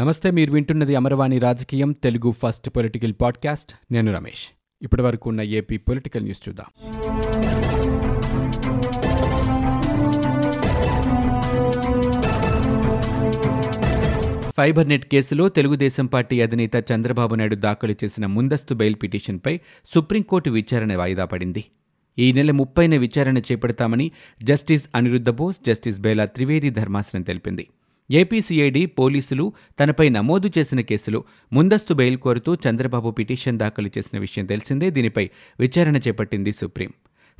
నమస్తే మీరు వింటున్నది అమరవాణి రాజకీయం తెలుగు ఫస్ట్ పొలిటికల్ పాడ్కాస్ట్. నేను రమేష్. ఇప్పటి వరకు ఉన్న ఏపీ పొలిటికల్ న్యూస్ చూద్దాం. ఫైబర్ నెట్ కేసులో తెలుగుదేశం పార్టీ అధినేత చంద్రబాబు నాయుడు దాఖలు చేసిన ముందస్తు బెయిల్ పిటిషన్పై సుప్రీంకోర్టు విచారణ వాయిదా పడింది. ఈ నెల ముప్పైన విచారణ చేపడతామని జస్టిస్ అనిరుద్ధ బోస్ జస్టిస్ బేలా త్రివేది ధర్మాసనం తెలిపింది. ఏపీసీఐడి పోలీసులు తనపై నమోదు చేసిన కేసులో ముందస్తు బెయిల్ కోరుతూ చంద్రబాబు పిటిషన్ దాఖలు చేసిన విషయం తెలిసిందే. దీనిపై విచారణ చేపట్టింది సుప్రీం.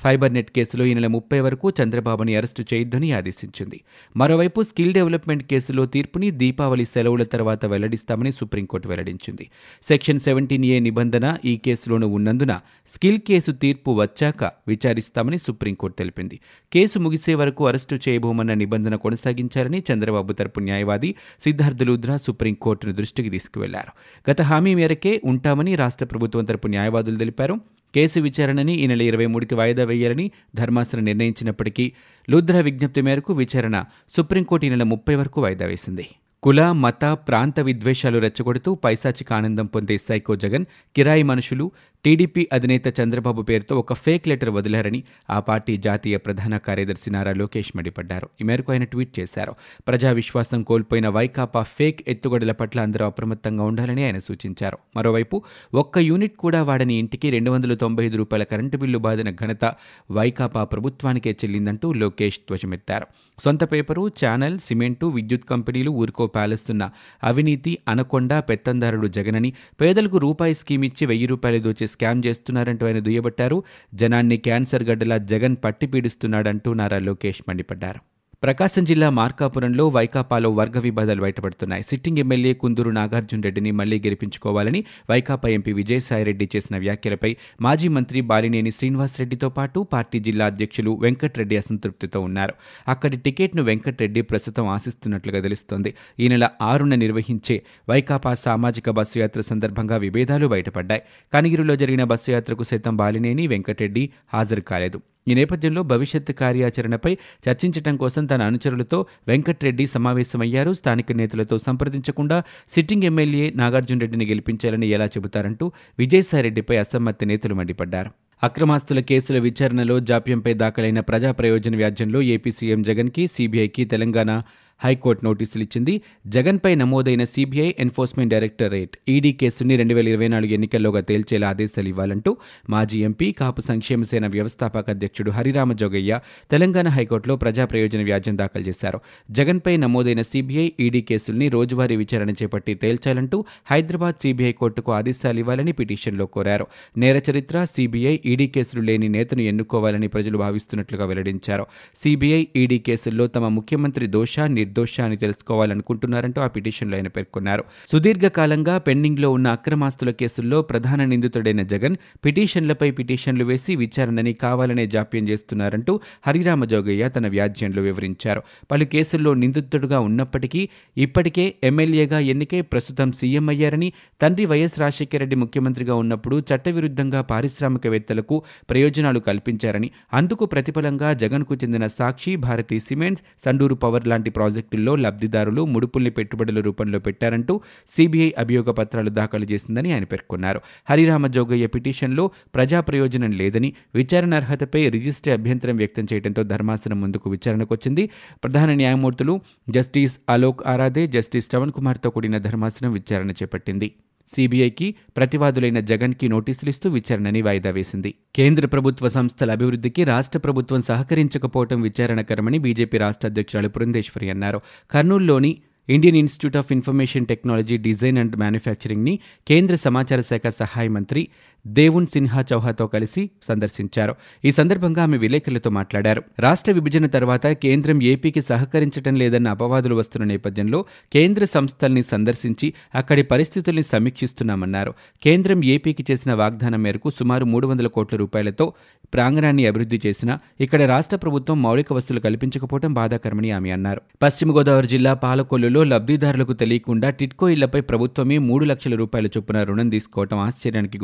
ఫైబర్ నెట్ కేసులో ఈ నెల ముప్పై వరకు చంద్రబాబుని అరెస్టు చేయొద్దని ఆదేశించింది. మరోవైపు స్కిల్ డెవలప్మెంట్ కేసులో తీర్పుని దీపావళి సెలవుల తర్వాత వెల్లడిస్తామని సుప్రీంకోర్టు వెల్లడించింది. సెక్షన్ సెవెంటీన్ ఏ నిబంధన ఈ కేసులోనూ ఉన్నందున స్కిల్ కేసు తీర్పు వచ్చాక విచారిస్తామని సుప్రీంకోర్టు తెలిపింది. కేసు ముగిసే వరకు అరెస్టు చేయబోమన్న నిబంధన కొనసాగించారని చంద్రబాబు తరపు న్యాయవాది సిద్ధార్థ లూద్రా సుప్రీంకోర్టును దృష్టికి తీసుకువెళ్ళారు. గత హామీ మేరకే ఉంటామని రాష్ట్ర ప్రభుత్వం తరపు న్యాయవాదులు తెలిపారు. కేసు విచారణని ఈ నెల ఇరవై మూడుకి వాయిదా వేయాలని ధర్మాసనం నిర్ణయించినప్పటికీ లుద్రా విజ్ఞప్తి మేరకు విచారణ సుప్రీంకోర్టు ఈ నెల ముప్పై వరకు వాయిదా వేసింది. కుల మత ప్రాంత విద్వేషాలు రెచ్చగొడుతూ పైశాచిక ఆనందం పొందే సైకో జగన్ కిరాయి మనుషులు టీడీపీ అధినేత చంద్రబాబు పేరుతో ఒక ఫేక్ లెటర్ వదిలారని ఆ పార్టీ జాతీయ ప్రధాన కార్యదర్శి నారా లోకేష్ మండిపడ్డారు. ఈ మేరకు ఆయన ట్వీట్ చేశారు. ప్రజా విశ్వాసం కోల్పోయిన వైకాపా ఫేక్ ఎత్తుగడల పట్ల అందరూ అప్రమత్తంగా ఉండాలని ఆయన సూచించారు. మరోవైపు ఒక్క యూనిట్ కూడా వాడని ఇంటికి రెండు వందల తొంభై ఐదు రూపాయల కరెంటు బిల్లు బాధిన ఘనత వైకాపా ప్రభుత్వానికే చెల్లిందంటూ లోకేష్ ధ్వజమెత్తారు. సొంత పేపరు ఛానల్ సిమెంటు విద్యుత్ కంపెనీలు ఊరుకో పాలిస్తున్న అవినీతి అనకొండ పెత్తందారుడు జగనని పేదలకు రూపాయి స్కీమ్ ఇచ్చి వెయ్యి రూపాయలు దోచే స్కామ్ చేస్తున్నారంటూ ఆయన దుయ్యబట్టారు. జనాన్ని క్యాన్సర్ గడ్డలా జగన్ పట్టి పీడిస్తున్నాడంటూ నారా లోకేష్ మండిపడ్డారు. ప్రకాశం జిల్లా మార్కాపురంలో వైకాపాలో వర్గ విభేదాలు బయటపడుతున్నాయి. సిట్టింగ్ ఎమ్మెల్యే కుందూరు నాగార్జున రెడ్డిని మళ్ళీ గెలిపించుకోవాలని వైకాపా ఎంపీ విజయసాయిరెడ్డి చేసిన వ్యాఖ్యలపై మాజీ మంత్రి బాలినేని శ్రీనివాసరెడ్డితో పాటు పార్టీ జిల్లా అధ్యక్షులు వెంకట్రెడ్డి అసంతృప్తితో ఉన్నారు. అక్కడి టికెట్ను వెంకట్రెడ్డి ప్రస్తుతం ఆశిస్తున్నట్లుగా తెలుస్తోంది. ఈ నెల ఆరున నిర్వహించే వైకాపా సామాజిక బస్సు యాత్ర సందర్భంగా విభేదాలు బయటపడ్డాయి. కనిగిరిలో జరిగిన బస్సు యాత్రకు సైతం బాలినేని వెంకటరెడ్డి హాజరు కాలేదు. ఈ నేపథ్యంలో భవిష్యత్ కార్యాచరణపై చర్చించడం కోసం తన అనుచరులతో వెంకట్రెడ్డి సమావేశమయ్యారు. స్థానిక నేతలతో సంప్రదించకుండా సిట్టింగ్ ఎమ్మెల్యే నాగార్జున రెడ్డిని గెలిపించాలని ఎలా చెబుతారంటూ విజయసాయిరెడ్డిపై అసమ్మతి నేతలు మండిపడ్డారు. అక్రమాస్తుల కేసుల విచారణలో జాప్యంపై దాఖలైన ప్రజా ప్రయోజన వ్యాజ్యంలో ఏపీ సీఎం జగన్కి సీబీఐకి తెలంగాణ హైకోర్టు నోటీసులు ఇచ్చింది జగన్పై నమోదైన సీబీఐ ఎన్ఫోర్స్మెంట్ డైరెక్టరేట్ ఈడీ కేసుని రెండు వేల ఇరవై నాలుగు ఎన్నికల్లోగా తేల్చేలా ఆదేశాలు ఇవ్వాలంటూ మాజీ ఎంపీ కాపు సంక్షేమ సేన వ్యవస్థాపక అధ్యక్షుడు హరిరామ జోగయ్య తెలంగాణ హైకోర్టులో ప్రజా ప్రయోజన వ్యాజ్యం దాఖలు చేశారు. జగన్పై నమోదైన సీబీఐ ఈడీ కేసుల్ని రోజువారీ విచారణ చేపట్టి తేల్చాలంటూ హైదరాబాద్ సీబీఐ కోర్టుకు ఆదేశాలు ఇవ్వాలని పిటిషన్లో కోరారు. నేర చరిత్ర సీబీఐ ఈడీ కేసులు లేని నేతను ఎన్నుకోవాలని ప్రజలు భావిస్తున్నట్లుగా వెల్లడించారు. సీబీఐ ఈడీ కేసుల్లో తమ ముఖ్యమంత్రి దోష నిర్దోష అని తెలుసుకోవాలనుకుంటున్నారంటూ ఆ పిటిషన్లో ఆయన పేర్కొన్నారు. సుదీర్ఘకాలంగా పెండింగ్లో ఉన్న అక్రమాస్తుల కేసుల్లో ప్రధాన నిందితుడైన జగన్ పిటిషన్లపై పిటిషన్లు వేసి విచారణని కావాలనే జాప్యం చేస్తున్నారంటూ హరిరామ జోగయ్య తన వ్యాజ్యంలో వివరించారు. పలు కేసుల్లో నిందితుడుగా ఉన్నప్పటికీ ఇప్పటికే ఎమ్మెల్యేగా ఎన్నికై ప్రస్తుతం సీఎం అయ్యారని తండ్రి వైఎస్ రాజశేఖర రెడ్డి ముఖ్యమంత్రిగా ఉన్నప్పుడు చట్టవిరుద్ధంగా పారిశ్రామికవేత్తలకు ప్రయోజనాలు కల్పించారని అందుకు ప్రతిఫలంగా జగన్కు చెందిన సాక్షి భారతీ సిమెంట్స్ సండూరు పవర్ లాంటి ప్రాజెక్టుల్లో లబ్ధిదారులు ముడుపుల్ని పెట్టుబడుల రూపంలో పెట్టారంటూ సీబీఐ అభియోగ పత్రాలు దాఖలు చేసిందని ఆయన పేర్కొన్నారు. హరిరామ జోగయ్య పిటిషన్లో ప్రజా ప్రయోజనం లేదని విచారణ అర్హతపై రిజిస్టర్ అభ్యంతరం వ్యక్తం చేయడంతో ధర్మాసనం ముందుకు విచారణకొచ్చింది. ప్రధాన న్యాయమూర్తులు జస్టిస్ అలోక్ ఆరాధే జస్టిస్ శ్రవణ్ కుమార్తో కూడిన ధర్మాసనం విచారణ చేపట్టింది. సీబీఐకి ప్రతివాదులైన జగన్కి నోటీసులు ఇస్తూ విచారణని వాయిదా వేసింది. కేంద్ర ప్రభుత్వ సంస్థల అభివృద్ధికి రాష్ట్ర ప్రభుత్వం సహకరించకపోవడం విచారణకరమని బీజేపీ రాష్ట్ర అధ్యక్షురాలు పురంధేశ్వరి అన్నారు. కర్నూలులోని Indian institute of information technology design and మ్యానుఫ్యాక్చరింగ్ని కేంద్ర సమాచార శాఖ సహాయ మంత్రి దేవున్ సిన్హా చౌహాతో కలిసి సందర్శించారు. ఈ సందర్భంగా ఆమె విలేకరులతో మాట్లాడారు. రాష్ట్ర విభజన తర్వాత కేంద్రం ఏపీకి సహకరించడం లేదన్న అపవాదులు వస్తున్న నేపథ్యంలో కేంద్ర సంస్థల్ని సందర్శించి అక్కడి పరిస్థితుల్ని సమీక్షిస్తున్నామన్నారు. కేంద్రం ఏపీకి చేసిన వాగ్దానం మేరకు సుమారు మూడు వందల కోట్ల రూపాయలతో ప్రాంగణాన్ని అభివృద్ధి చేసినా ఇక్కడ రాష్ట్ర ప్రభుత్వం మౌలిక వస్తువులు కల్పించకపోవడం బాధాకరమని ఆమె అన్నారు. పశ్చిమ గోదావరి జిల్లా పాలకొల్లులో లబ్ధిదారులకు తెలియకుండా టిట్కో ఇళ్ళపై ప్రభుత్వమే మూడు లక్షల రూపాయల చొప్పున రుణం తీసుకోవడం ఆశ్చర్యానికి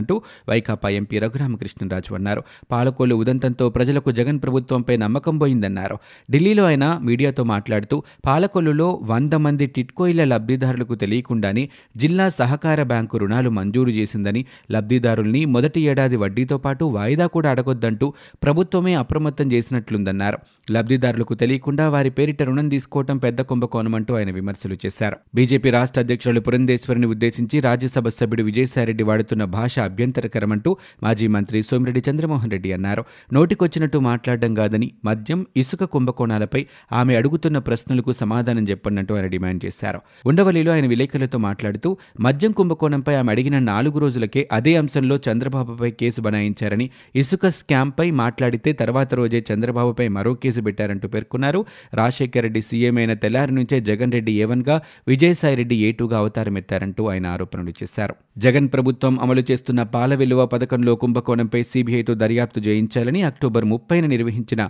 గురిచేసిందంటూ వైకాపా ఎంపీ రఘురామకృష్ణరాజు అన్నారు. పాలకోలు ఉదంతంతో ప్రజలకు జగన్ ప్రభుత్వంపై నమ్మకం పోయిందన్నారు. ఢిల్లీలో ఆయన మీడియాతో మాట్లాడుతూ పాలకొల్లులో వంద మంది టిట్కో ఇళ్ళ లబ్ధిదారులకు తెలియకుండానే జిల్లా సహకార బ్యాంకు రుణాలు మంజూరు చేసిందని లబ్ధిదారుల్ని మొదటి ఏడాది వడ్డీతో పాటు వాయిదా కూడా అడగొద్దంటూ ప్రభుత్వమే అప్రమత్తం చేసినట్లుందన్నారు. లబ్ధిదారులకు తెలియకుండా వారి పేరిట రుణం తీసుకోవటం పెద్ద కుంభకోణమంటూ ఆయన విమర్శలు చేశారు. బీజేపీ రాష్ట్ర అధ్యక్షులు పురంధేశ్వరిని ఉద్దేశించి రాజ్యసభ సభ్యుడు విజయసాయిరెడ్డి వాడుతున్న భాష అభ్యంతరకరమంటూ మాజీ మంత్రి సోమిరెడ్డి చంద్రమోహన్ రెడ్డి అన్నారు. నోటికొచ్చినట్టు మాట్లాడడం కాదని మద్యం ఇసుక కుంభకోణాలపై ఆమె అడుగుతున్న ప్రశ్నలకు సమాధానం చెప్పండంటూ ఆయన డిమాండ్ చేశారు. ఉండవల్లిలో ఆయన విలేకరులతో మాట్లాడుతూ మద్యం కుంభకోణంపై ఆమె అడిగిన నాలుగు రోజులకే అదే అంశంలో చంద్రబాబుపై కేసు బనాయించారని ఇసుక స్కామ్పై మాట్లాడితే తర్వాత రోజే చంద్రబాబుపై మరో కేసు పెట్టారంటూ పేర్కొన్నారు. రాజశేఖర రెడ్డి సీఎం అయిన తెల్లారి నుంచే జగన్ రెడ్డి ఏవన్గా విజయసాయిరెడ్డి ఏటూగా అవతారం అవతారమెత్తారంటూ ఆయన ఆరోపణలు చేశారు. జగన్ ప్రభుత్వం అమలు చేస్తున్న పాల విలువ పథకంలో కుంభకోణంపై సీబీఐతో దర్యాప్తు చేయించాలని అక్టోబర్ ముప్పైన నిర్వహించిన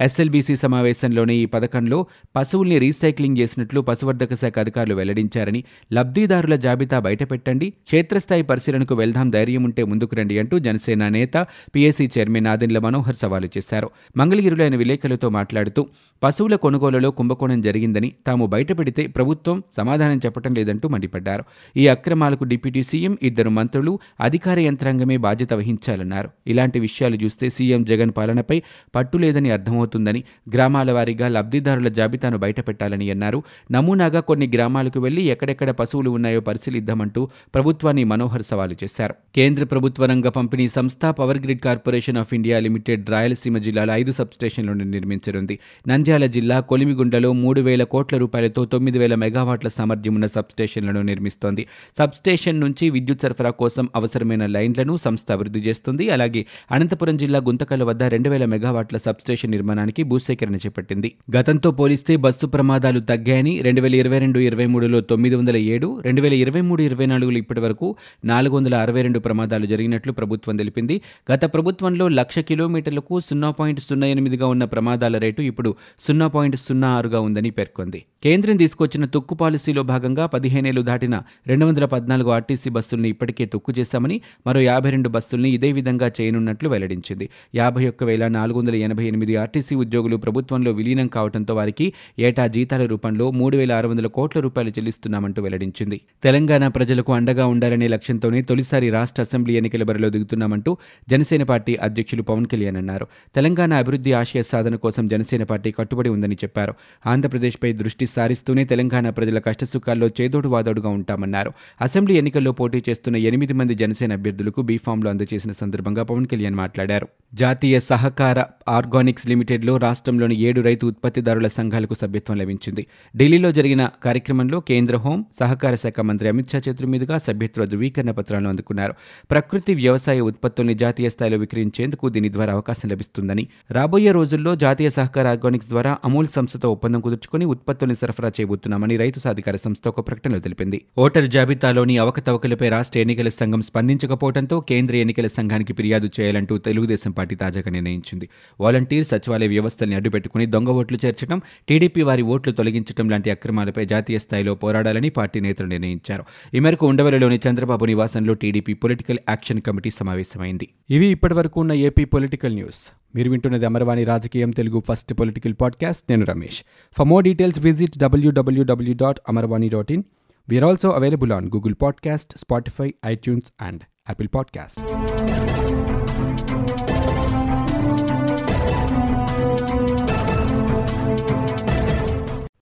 ఎస్ఎల్బీసీ సమావేశంలోనే ఈ పథకంలో పశువుల్ని రీసైక్లింగ్ చేసినట్లు పశువర్ధక శాఖ అధికారులు వెల్లడించారని లబ్ధిదారుల జాబితా బయటపెట్టండి క్షేత్రస్థాయి పరిశీలనకు వెళ్దాం ధైర్యం ఉంటే ముందుకు రండి అంటూ జనసేన నేత పీఎస్సీ చైర్మన్ ఆదిన్ల మనోహర్ సవాలు చేశారు. మంగళగిరిలో ఆయన విలేకరులతో మాట్లాడుతూ పశువుల కొనుగోలులో కుంభకోణం జరిగిందని తాము బయటపెడితే ప్రభుత్వం సమాధానం చెప్పడం లేదంటూ మండిపడ్డారు. ఈ అక్రమాలకు డిప్యూటీ సీఎం ఇద్దరు మంత్రులు అధికార యంత్రాంగమే బాధ్యత వహించాలన్నారు. ఇలాంటి విషయాలు చూస్తే సీఎం జగన్ పాలనపై పట్టు లేదని అర్థమవుతుందని గ్రామాల వారీగా లబ్ధిదారుల జాబితాను బయటపెట్టాలని అన్నారు. నమూనాగా కొన్ని గ్రామాలకు వెళ్ళి ఎక్కడెక్కడ పశువులు ఉన్నాయో పరిశీలిద్దామంటూ ప్రభుత్వాన్ని మనోహర్ సవాలు చేశారు. కేంద్ర ప్రభుత్వ రంగ పంపిణీ సంస్థ power grid corporation of India limited Rayalaseema జిల్లాలో ఐదు సబ్స్టేషన్లను నిర్మించనుంది. నంద్యాల జిల్లా కొలిమిగుండలో మూడు వేల కోట్ల రూపాయలతో తొమ్మిది వేల మెగావాట్ల సామర్థ్యం ఉన్న సబ్స్టేషన్లను నిర్మిస్తోంది. సబ్స్టేషన్ నుంచి విద్యుత్ సరఫరా కోసం అవసరమైన లైన్లను సంస్థ అభివృద్ధి చేస్తుంది. అలాగే అనంతపురం జిల్లా గుంతకల్ వద్ద రెండు వేల మెగావాట్ల సబ్స్టేషన్ నిర్మాణానికి భూసేకరణ చేపట్టింది. గతంతో పోలిస్తే బస్సు ప్రమాదాలు తగ్గాయని రెండు వేల ఇరవై రెండు ఇరవై మూడులో తొమ్మిది వందల ఏడు రెండు వేల ఇరవై మూడు ఇరవై నాలుగులో ఇప్పటి వరకు నాలుగు వందల అరవై రెండు ప్రమాదాలు జరిగినట్లు ప్రభుత్వం తెలిపింది. గత ప్రభుత్వంలో లక్ష కిలోమీటర్లకు సున్నా పాయింట్ సున్నా ఎనిమిదిగా ఉన్న ప్రమాదాల రేటు ఇప్పుడు సున్నా పాయింట్ సున్నా ఆరుగా ఉందని పేర్కొంది. కేంద్రం తీసుకొచ్చిన తుక్కు పాలసీలో భాగంగా పదిహేనేళ్ళు దాటిన రెండు వందల పద్నాలుగు ఆర్టీసీ బస్సుల్ని ఇప్పటికే తుక్కు చేశామని మరో యాభై రెండు బస్సుల్ని ఇదే విధంగా చేయనున్నట్లు వెల్లడించింది. యాభై ఒక్క వేల నాలుగు వందల ఎనభై ఎనిమిది ఆర్టీసీ ఉద్యోగులు ప్రభుత్వంలో విలీనం కావడంతో వారికి ఏటా జీతాల రూపంలో మూడు వేల ఆరు వందల కోట్ల రూపాయలు చెల్లిస్తున్నామంటూ వెల్లడించింది. తెలంగాణ ప్రజలకు అండగా ఉండాలనే లక్ష్యంతోనే తొలిసారి రాష్ట్ర అసెంబ్లీ ఎన్నికల బరిలో దిగుతున్నామంటూ జనసేన పార్టీ అధ్యక్షులు పవన్ కళ్యాణ్ అన్నారు. తెలంగాణ అభివృద్ధి ఆశయ సాధన కోసం జనసేన పార్టీ కట్టుబడి ఉందని చెప్పారు. ఆంధ్రప్రదేశ్పై దృష్టి సారిస్తూనే తెలంగాణ ప్రజల కష్టసుఖాల్లో చేదోడు వాదోడుగా ఉంటామన్నారు. అసెంబ్లీ ఎన్నికల్లో పోటీ చేస్తున్న ఎనిమిది మంది జనసేన అభ్యర్థులకు బీఫామ్లో అందజేసిన సందర్భంగా పవన్ కళ్యాణ్ మాట్లాడారు. జాతీయ సహకార ఆర్గానిక్స్ లిమిటెడ్లో రాష్ట్రంలోని ఏడు రైతు ఉత్పత్తిదారుల సంఘాలకు సభ్యత్వం లభించింది. ఢిల్లీలో జరిగిన కార్యక్రమంలో కేంద్ర హోం సహకార శాఖ మంత్రి అమిత్ షా చేతుల మీదుగా సభ్యత్వ ధృవీకరణ పత్రాలను అందుకున్నారు. ప్రకృతి వ్యవసాయ ఉత్పత్తుల్ని జాతీయ స్థాయిలో విక్రయించేందుకు దీని ద్వారా అవకాశం లభిస్తుందని. రాబోయే రోజుల్లో జాతీయ సహకార ఆర్గానిక్స్ ద్వారా అమూల్ సంస్థతో ఒప్పందం కుదుర్చుకుని ఉత్పత్తుల్ని సరఫరా చేయబోతున్నామని రైతు సాధికార సంస్థ ఒక ప్రకటనలో తెలిపింది. ఓటర్ జాబితాలోని అవకతవకలపై రాష్ట్ర ఎన్నికల సంఘం స్పందించకపోవడంతో కేంద్ర ఎన్నికల సంఘానికి ఫిర్యాదు చేయాలంటూ తెలుగుదేశం పార్టీ పార్టీ తాజాగా నిర్ణయించింది. వాలంటీర్ సచివాలయ వ్యవస్థల్ని అడ్డుపెట్టుకుని దొంగ ఓట్లు చేర్చడం టీడీపీ వారి ఓట్లు తొలగించడం లాంటి అక్రమాలపై జాతీయ స్థాయిలో పోరాడాలని పార్టీ నేతలు నిర్ణయించారు. ఈ మేరకు ఉండవల్లిలోని చంద్రబాబు నివాసంలో టీడీపీ పొలిటికల్ యాక్షన్ కమిటీ సమావేశమైంది. ఇవి ఇప్పటివరకు ఉన్న ఏపీ పొలిటికల్ న్యూస్. మీరు వింటున్నది అమర్వాణి రాజకీయం తెలుగు ఫస్ట్ పొలిటికల్ పాడ్కాస్ట్. నేను Ramesh. For more details visit W W W dot Amarvani dot in we are also available on Google podcast Spotify iTunes and Apple podcast